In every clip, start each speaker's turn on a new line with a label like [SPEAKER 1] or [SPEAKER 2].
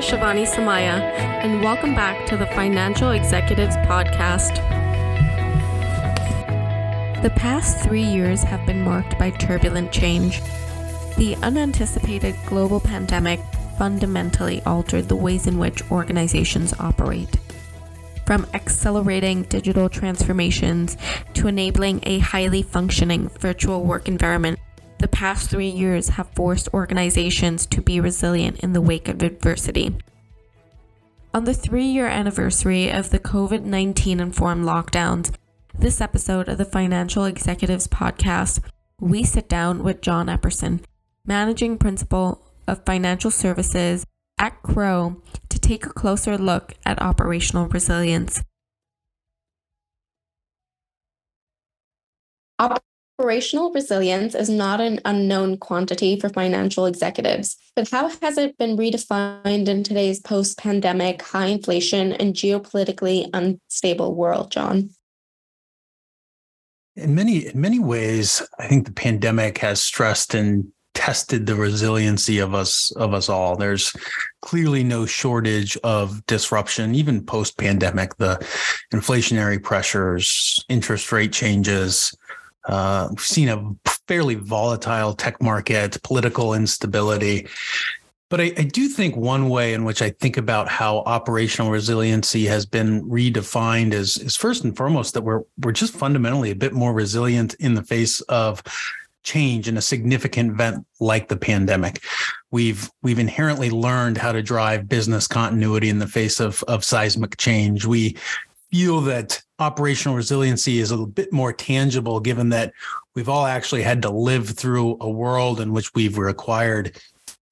[SPEAKER 1] to Shivani Samaya, and welcome back to the Financial Executives Podcast. The past three years have been marked by turbulent change. The unanticipated global pandemic fundamentally altered the ways in which organizations operate. From accelerating digital transformations to enabling a highly functioning virtual work environment, the past three years have forced organizations to be resilient in the wake of adversity. On the three year anniversary of the COVID 19 informed lockdowns, this episode of the Financial Executives Podcast, we sit down with John Epperson, Managing Principal of Financial Services at Crowe, to take a closer look at operational resilience. Operational resilience is not an unknown quantity for financial executives, but how has it been redefined in today's post pandemic, high inflation, and geopolitically unstable world, John?
[SPEAKER 2] In many, in many ways, I think the pandemic has stressed and tested the resiliency of us of us all. There's clearly no shortage of disruption, even post pandemic. The inflationary pressures, interest rate changes, uh, we've seen a fairly volatile tech market, political instability. But I, I, do think one way in which I think about how operational resiliency has been redefined is, is first and foremost that we're we're just fundamentally a bit more resilient in the face of change in a significant event like the pandemic. We've we've inherently learned how to drive business continuity in the face of of seismic change. We feel that operational resiliency is a bit more tangible given that we've all actually had to live through a world in which we've required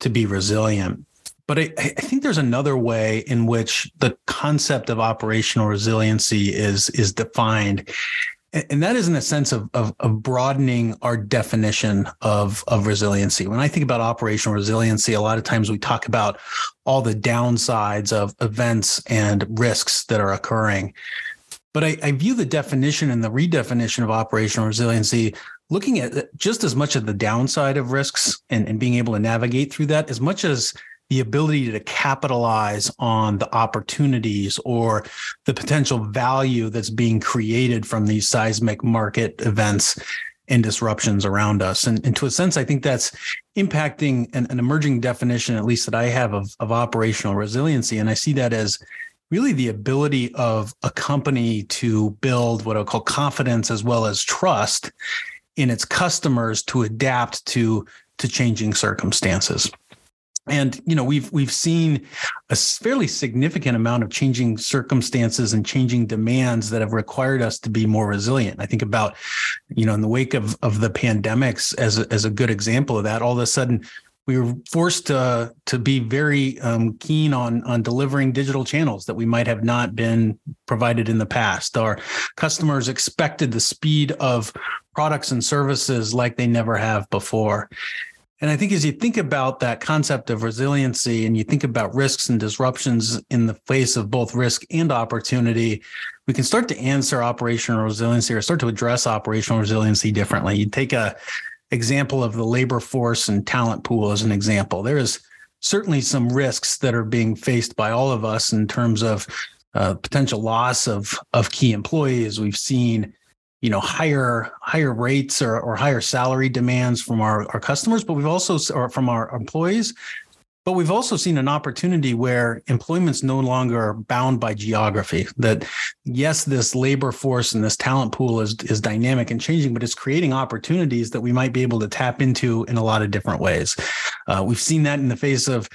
[SPEAKER 2] to be resilient. But I, I, think there's another way in which the concept of operational resiliency is is defined. And that is in a sense of, of, of broadening our definition of, of resiliency. When I think about operational resiliency, a lot of times we talk about all the downsides of events and risks that are occurring. But I, I view the definition and the redefinition of operational resiliency looking at just as much of the downside of risks and, and being able to navigate through that as much as the ability to capitalize on the opportunities or the potential value that's being created from these seismic market events and disruptions around us. And, and to a sense, I think that's impacting an, an, emerging definition, at least that I have of, of operational resiliency. And I see that as really the ability of a company to build what I call confidence as well as trust in its customers to adapt to to changing circumstances. And you know we've we've seen a fairly significant amount of changing circumstances and changing demands that have required us to be more resilient. I think about you know in the wake of of the pandemics as a, as a good example of that. All of a sudden, we were forced to to be very um, keen on on delivering digital channels that we might have not been provided in the past. Our customers expected the speed of products and services like they never have before. And I think as you think about that concept of resiliency and you think about risks and disruptions in the face of both risk and opportunity, we can start to answer operational resiliency or start to address operational resiliency differently. You take a example of the labor force and talent pool as an example. There is certainly some risks that are being faced by all of us in terms of uh, potential loss of of key employees. We've seen, you know, higher higher rates or, or higher salary demands from our, our customers, but we've also or from our employees. But we've also seen an opportunity where employment's no longer bound by geography. That yes, this labor force and this talent pool is is dynamic and changing, but it's creating opportunities that we might be able to tap into in a lot of different ways. Uh, we've seen that in the face of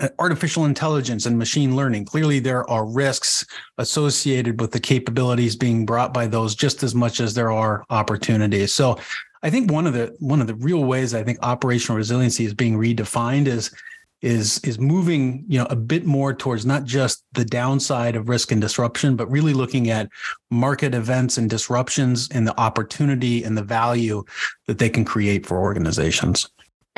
[SPEAKER 2] Uh, artificial intelligence and machine learning. Clearly, there are risks associated with the capabilities being brought by those just as much as there are opportunities. So I think one of the one of the real ways I think operational resiliency is being redefined is is is moving you know a bit more towards not just the downside of risk and disruption but really looking at market events and disruptions and the opportunity and the value that they can create for organizations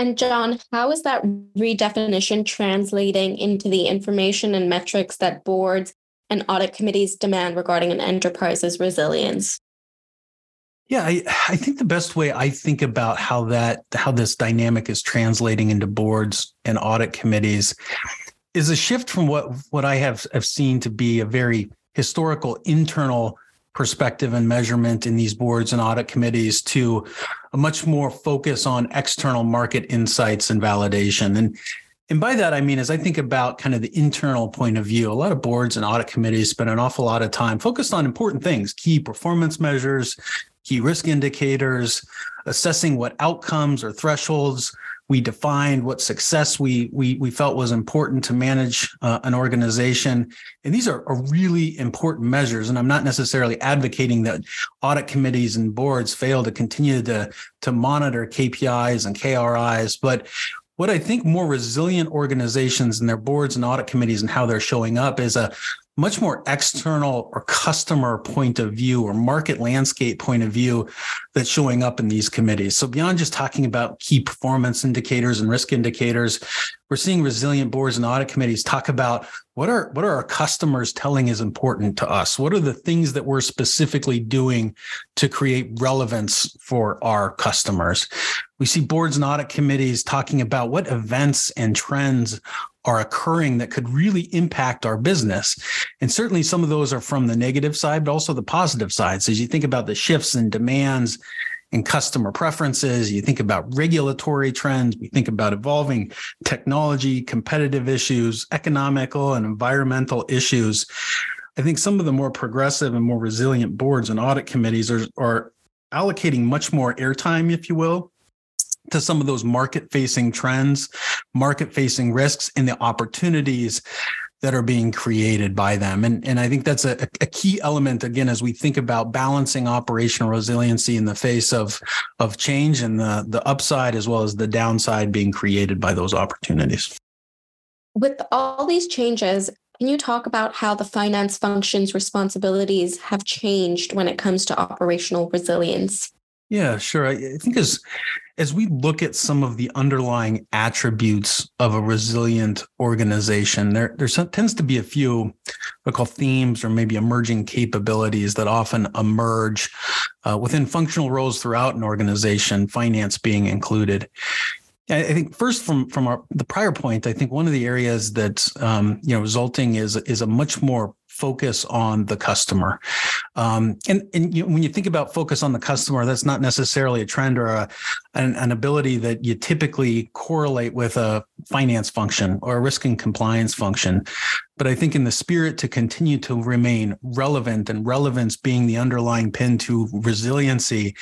[SPEAKER 1] and john how is that redefinition translating into the information and metrics that boards and audit committees demand regarding an enterprise's resilience?
[SPEAKER 2] Yeah, I, I think the best way I think about how that how this dynamic is translating into boards and audit committees is a shift from what what I have have seen to be a very historical internal perspective and measurement in these boards and audit committees to a much more focus on external market insights and validation. And and by that, I mean, as I think about kind of the internal point of view, a lot of boards and audit committees spend an awful lot of time focused on important things, key performance measures, key risk indicators, assessing what outcomes or thresholds we defined what success we we we felt was important to manage uh, an organization. And these are, are really important measures. And i'm not necessarily advocating that audit committees and boards fail to continue to to monitor kpis and kris but what I think more resilient organizations and their boards and audit committees and how they're showing up is a much more external or customer point of view or market landscape point of view that's showing up in these committees. So beyond just talking about key performance indicators and risk indicators, we're seeing resilient boards and audit committees talk about what are what are our customers telling is important to us? What are the things that we're specifically doing to create relevance for our customers? We see boards and audit committees talking about what events and trends are occurring that could really impact our business. And certainly some of those are from the negative side, but also the positive side. So as you think about the shifts in demands and customer preferences, you think about regulatory trends, we think about evolving technology, competitive issues, economical and environmental issues. I think some of the more progressive and more resilient boards and audit committees are, are allocating much more airtime, if you will, to some of those market facing trends, market facing risks, and the opportunities that are being created by them. And, and I think that's a, a key element, again, as we think about balancing operational resiliency in the face of, of change and the, the upside as well as the downside being created by those opportunities.
[SPEAKER 3] With all these changes, can you talk about how the finance function's responsibilities have changed when it comes to operational resilience?
[SPEAKER 2] Yeah, sure. I think as as we look at some of the underlying attributes of a resilient organization, there there tends to be a few what I call themes or maybe emerging capabilities that often emerge uh, within functional roles throughout an organization, finance being included. I think first from from our, the prior point, I think one of the areas that's um, you know resulting is is a much more focus on the customer. Um, and and you, when you think about focus on the customer, that's not necessarily a trend or a, an, an, ability that you typically correlate with a finance function or a risk and compliance function. But I think in the spirit to continue to remain relevant and relevance being the underlying pin to resiliency,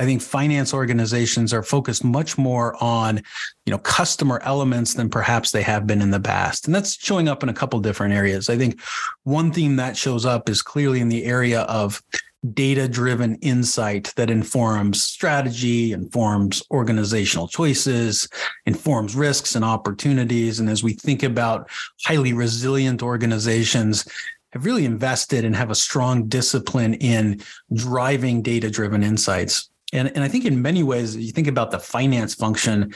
[SPEAKER 2] I think finance organizations are focused much more on, you know, customer elements than perhaps they have been in the past. And that's showing up in a couple different areas. I think one theme that shows up is clearly in the area of data driven insight that informs strategy, informs organizational choices, informs risks and opportunities. And as we think about highly resilient organizations, have really invested and have a strong discipline in driving data driven insights. And, and I think in many ways, you think about the finance function,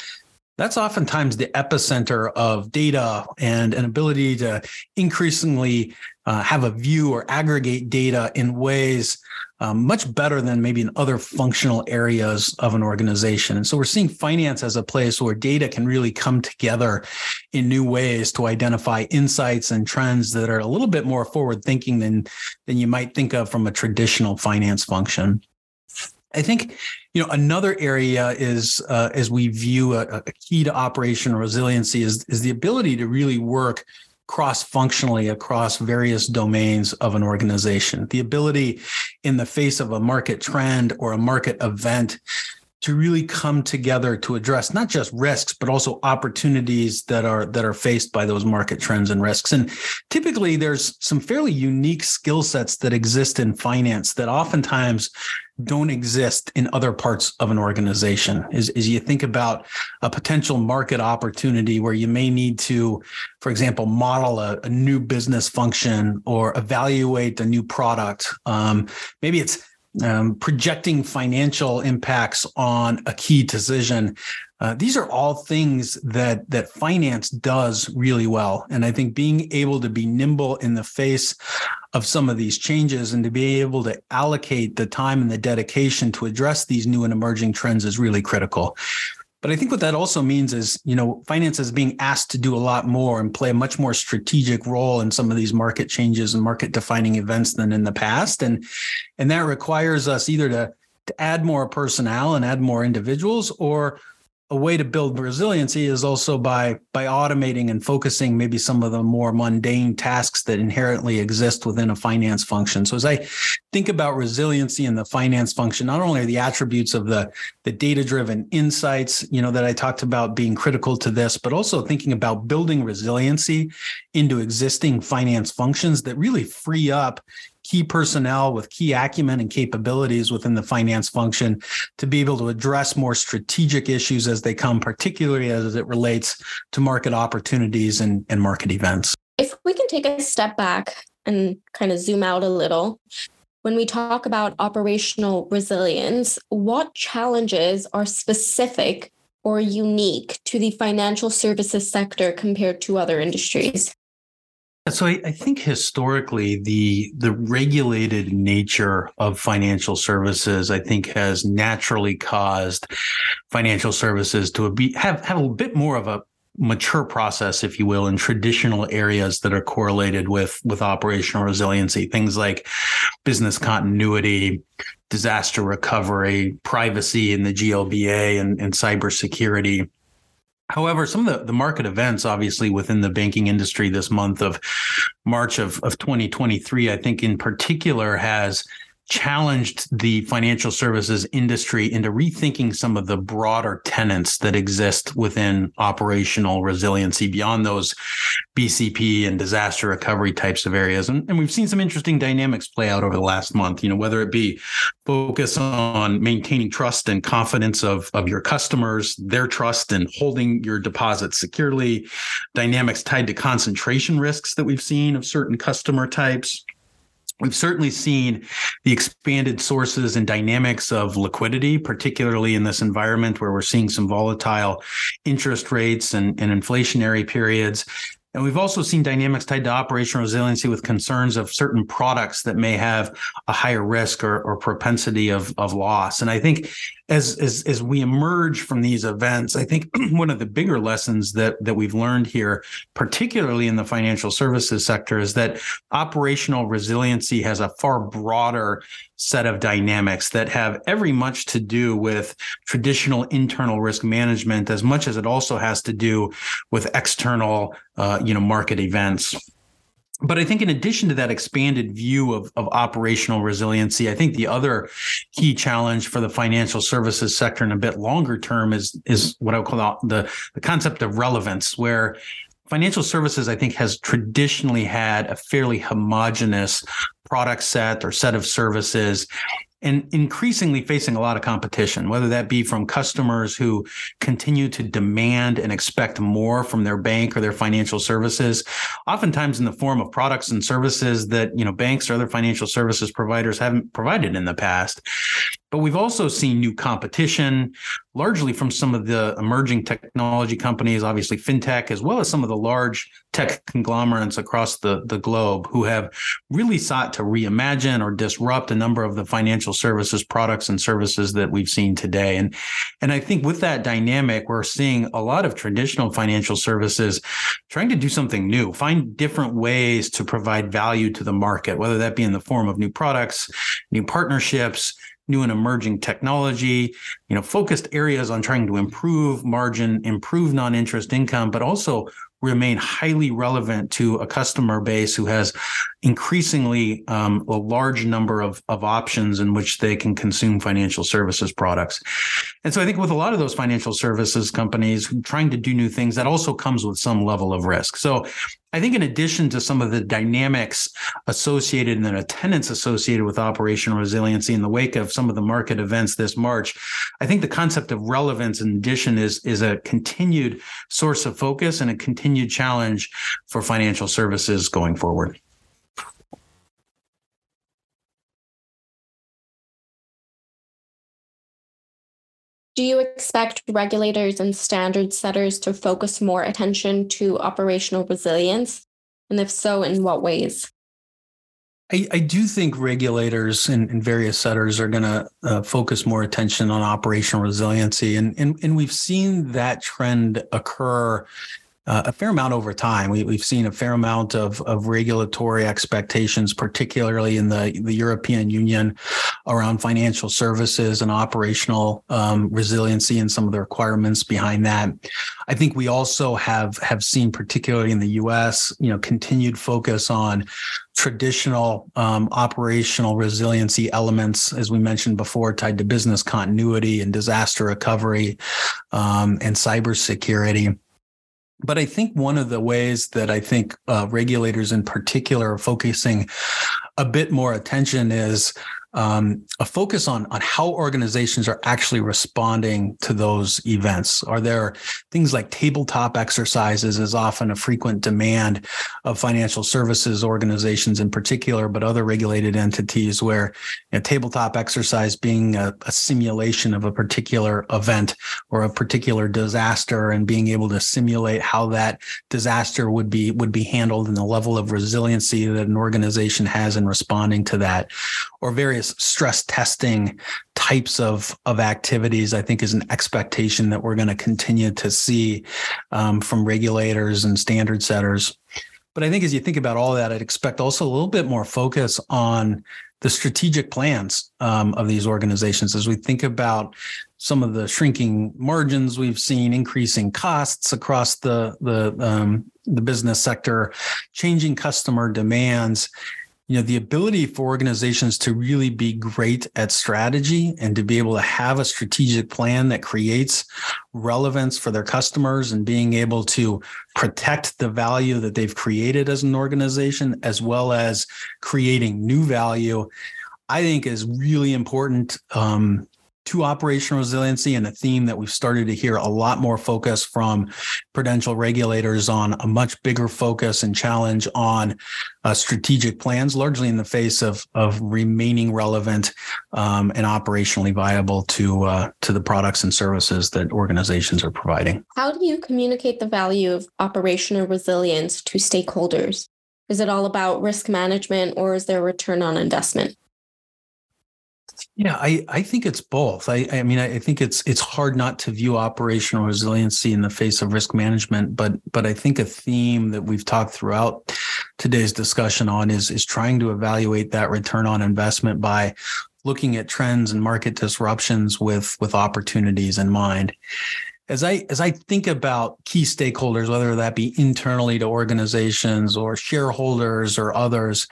[SPEAKER 2] that's oftentimes the epicenter of data and an ability to increasingly uh, have a view or aggregate data in ways um, much better than maybe in other functional areas of an organization. And so we're seeing finance as a place where data can really come together in new ways to identify insights and trends that are a little bit more forward thinking than, than you might think of from a traditional finance function. I think you know another area is uh, as we view a, a key to operational resiliency is is the ability to really work cross functionally across various domains of an organization. The ability in the face of a market trend or a market event to really come together to address not just risks but also opportunities that are that are faced by those market trends and risks. And typically there's some fairly unique skill sets that exist in finance that oftentimes don't exist in other parts of an organization. Is, is you think about a potential market opportunity where you may need to for example model a, a new business function or evaluate a new product um, maybe it's um, projecting financial impacts on a key decision. Uh, these are all things that that finance does really well, and I think being able to be nimble in the face of some of these changes and to be able to allocate the time and the dedication to address these new and emerging trends is really critical. But I think what that also means is, you know, finance is being asked to do a lot more and play a much more strategic role in some of these market changes and market defining events than in the past. And and that requires us either to to add more personnel and add more individuals or a way to build resiliency is also by by automating and focusing maybe some of the more mundane tasks that inherently exist within a finance function. So as I think about resiliency in the finance function, not only are the attributes of the the data driven insights, you know, that I talked about being critical to this, but also thinking about building resiliency into existing finance functions that really free up key personnel with key acumen and capabilities within the finance function to be able to address more strategic issues as they come, particularly as it relates to market opportunities and, and market events.
[SPEAKER 3] If we can take a step back and kind of zoom out a little, when we talk about operational resilience, what challenges are specific or unique to the financial services sector compared to other industries?
[SPEAKER 2] So I, I, think historically the the regulated nature of financial services, I think, has naturally caused financial services to be have have a bit more of a mature process, if you will, in traditional areas that are correlated with with operational resiliency. Things like business continuity, disaster recovery, privacy in the GLBA, and, and cybersecurity However, some of the, the market events, obviously within the banking industry this month of March of, of 2023, I think in particular has challenged the financial services industry into rethinking some of the broader tenets that exist within operational resiliency beyond those BCP and disaster recovery types of areas. And, and we've seen some interesting dynamics play out over the last month, you know, whether it be focus on maintaining trust and confidence of, of your customers, their trust and holding your deposits securely, dynamics tied to concentration risks that we've seen of certain customer types We've certainly seen the expanded sources and dynamics of liquidity, particularly in this environment where we're seeing some volatile interest rates and, and inflationary periods. And we've also seen dynamics tied to operational resiliency with concerns of certain products that may have a higher risk or, or propensity of, of loss. And I think as, as, as we emerge from these events, I think one of the bigger lessons that, that we've learned here, particularly in the financial services sector, is that operational resiliency has a far broader set of dynamics that have every much to do with traditional internal risk management as much as it also has to do with external uh, you know market events. But I think in addition to that expanded view of, of operational resiliency, I think the other key challenge for the financial services sector in a bit longer term is is what I would call the, the concept of relevance, where financial services, I think, has traditionally had a fairly homogenous product set or set of services and increasingly facing a lot of competition, whether that be from customers who continue to demand and expect more from their bank or their financial services, oftentimes in the form of products and services that, you know, banks or other financial services providers haven't provided in the past. But we've also seen new competition, largely from some of the emerging technology companies, obviously fintech, as well as some of the large tech conglomerates across the, the globe who have really sought to reimagine or disrupt a number of the financial services products and services that we've seen today. And, and I think with that dynamic, we're seeing a lot of traditional financial services trying to do something new, find different ways to provide value to the market, whether that be in the form of new products, new partnerships, new and emerging technology, you know, focused areas on trying to improve margin, improve non-interest income, but also remain highly relevant to a customer base who has increasingly um, a large number of, of options in which they can consume financial services products. And so I think with a lot of those financial services companies trying to do new things, that also comes with some level of risk. So I think in addition to some of the dynamics associated and the tenants associated with operational resiliency in the wake of some of the market events this March, I think the concept of relevance in addition is, is a continued source of focus and a continued challenge for financial services going forward.
[SPEAKER 3] Do you expect regulators and standard setters to focus more attention to operational resilience? And if so, in what ways?
[SPEAKER 2] I, I do think regulators and, and various setters are going to uh, focus more attention on operational resiliency, and, and and we've seen that trend occur uh, a fair amount over time. We, have seen a fair amount of, of regulatory expectations, particularly in the, the European Union, around financial services and operational um, resiliency and some of the requirements behind that. I think we also have have seen, particularly in the U.S., you know, continued focus on traditional um, operational resiliency elements, as we mentioned before, tied to business continuity and disaster recovery um, and cybersecurity. But I think one of the ways that I think uh, regulators in particular are focusing a bit more attention is um, a focus on on how organizations are actually responding to those events. Are there things like tabletop exercises is often a frequent demand of financial services organizations in particular, but other regulated entities where a tabletop exercise being a, a simulation of a particular event or a particular disaster and being able to simulate how that disaster would be would be handled and the level of resiliency that an organization has in responding to that or various various stress testing types of of activities, I think is an expectation that we're going to continue to see um, from regulators and standard setters. But I think as you think about all that, I'd expect also a little bit more focus on the strategic plans um, of these organizations as we think about some of the shrinking margins we've seen, increasing costs across the the um, the business sector, changing customer demands you know the ability for organizations to really be great at strategy and to be able to have a strategic plan that creates relevance for their customers and being able to protect the value that they've created as an organization as well as creating new value i think is really important um, to operational resiliency and a theme that we've started to hear a lot more focus from prudential regulators on a much bigger focus and challenge on uh, strategic plans, largely in the face of of remaining relevant um, and operationally viable to uh, to the products and services that organizations are providing.
[SPEAKER 3] How do you communicate the value of operational resilience to stakeholders? Is it all about risk management, or is there return on investment?
[SPEAKER 2] Yeah, I, I think it's both. I, I mean, I think it's it's hard not to view operational resiliency in the face of risk management, but but I think a theme that we've talked throughout today's discussion on is is trying to evaluate that return on investment by looking at trends and market disruptions with with opportunities in mind. As I as I think about key stakeholders, whether that be internally to organizations or shareholders or others,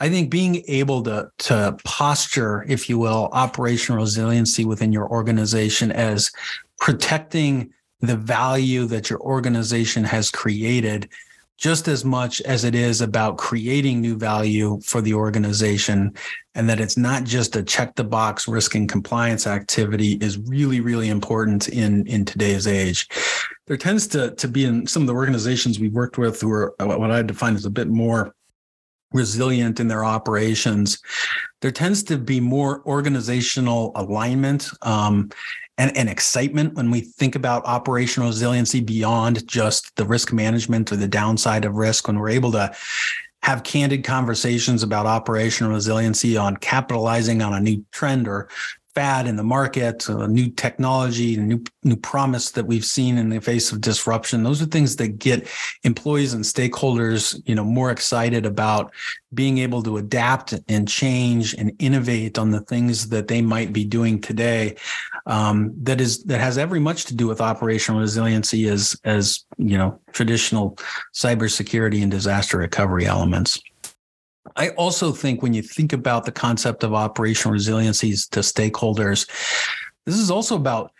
[SPEAKER 2] I think being able to to posture, if you will, operational resiliency within your organization as protecting the value that your organization has created just as much as it is about creating new value for the organization and that it's not just a check the box risk and compliance activity is really really important in in today's age. There tends to to be in some of the organizations we've worked with who are what i define as a bit more resilient in their operations, there tends to be more organizational alignment um, and, and, excitement when we think about operational resiliency beyond just the risk management or the downside of risk. When we're able to have candid conversations about operational resiliency on capitalizing on a new trend or fad in the market, a new technology, a new new promise that we've seen in the face of disruption. Those are things that get employees and stakeholders, you know, more excited about being able to adapt and change and innovate on the things that they might be doing today. Um, that is that has every much to do with operational resiliency as as you know traditional cybersecurity and disaster recovery elements. I also think when you think about the concept of operational resiliencies to stakeholders, this is also about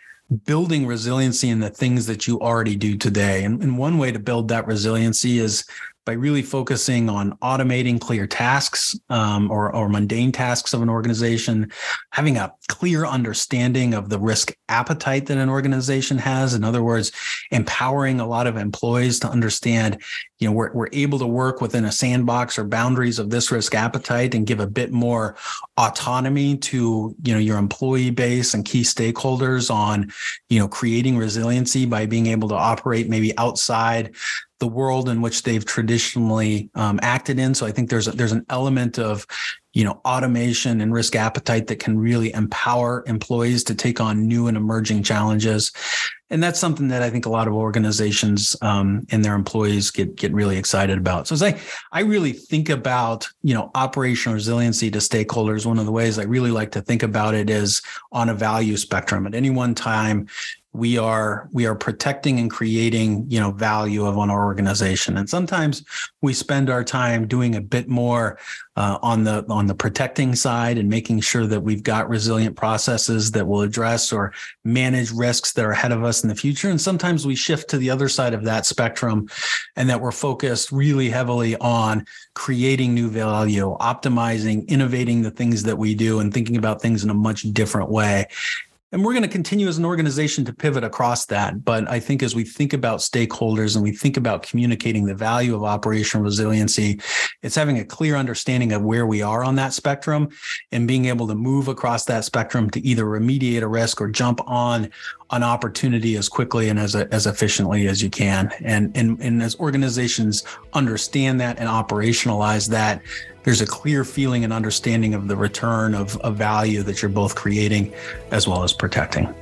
[SPEAKER 2] building resiliency in the things that you already do today. And, and one way to build that resiliency is by really focusing on automating clear tasks um, or, or mundane tasks of an organization, having a clear understanding of the risk appetite that an organization has. In other words, empowering a lot of employees to understand, you know, we're, we're able to work within a sandbox or boundaries of this risk appetite and give a bit more autonomy to, you know, your employee base and key stakeholders on, you know, creating resiliency by being able to operate maybe outside the world in which they've traditionally um, acted in. So I think there's a, there's an element of you know automation and risk appetite that can really empower employees to take on new and emerging challenges and that's something that I think a lot of organizations um, and their employees get get really excited about. So as I I really think about you know operational resiliency to stakeholders, one of the ways I really like to think about it is on a value spectrum. At any one time, we are we are protecting and creating you know value of on our organization. And sometimes we spend our time doing a bit more uh, on the on the protecting side and making sure that we've got resilient processes that will address or manage risks that are ahead of us in the future. And sometimes we shift to the other side of that spectrum and that we're focused really heavily on creating new value optimizing innovating the things that we do and thinking about things in a much different way and we're going to continue as an organization to pivot across that. But I think as we think about stakeholders and we think about communicating the value of operational resiliency, it's having a clear understanding of where we are on that spectrum and being able to move across that spectrum to either remediate a risk or jump on an opportunity as quickly and as as efficiently as you can. And and and as organizations understand that and operationalize that, there's a clear feeling and understanding of the return of, of value that you're both creating as well as protecting.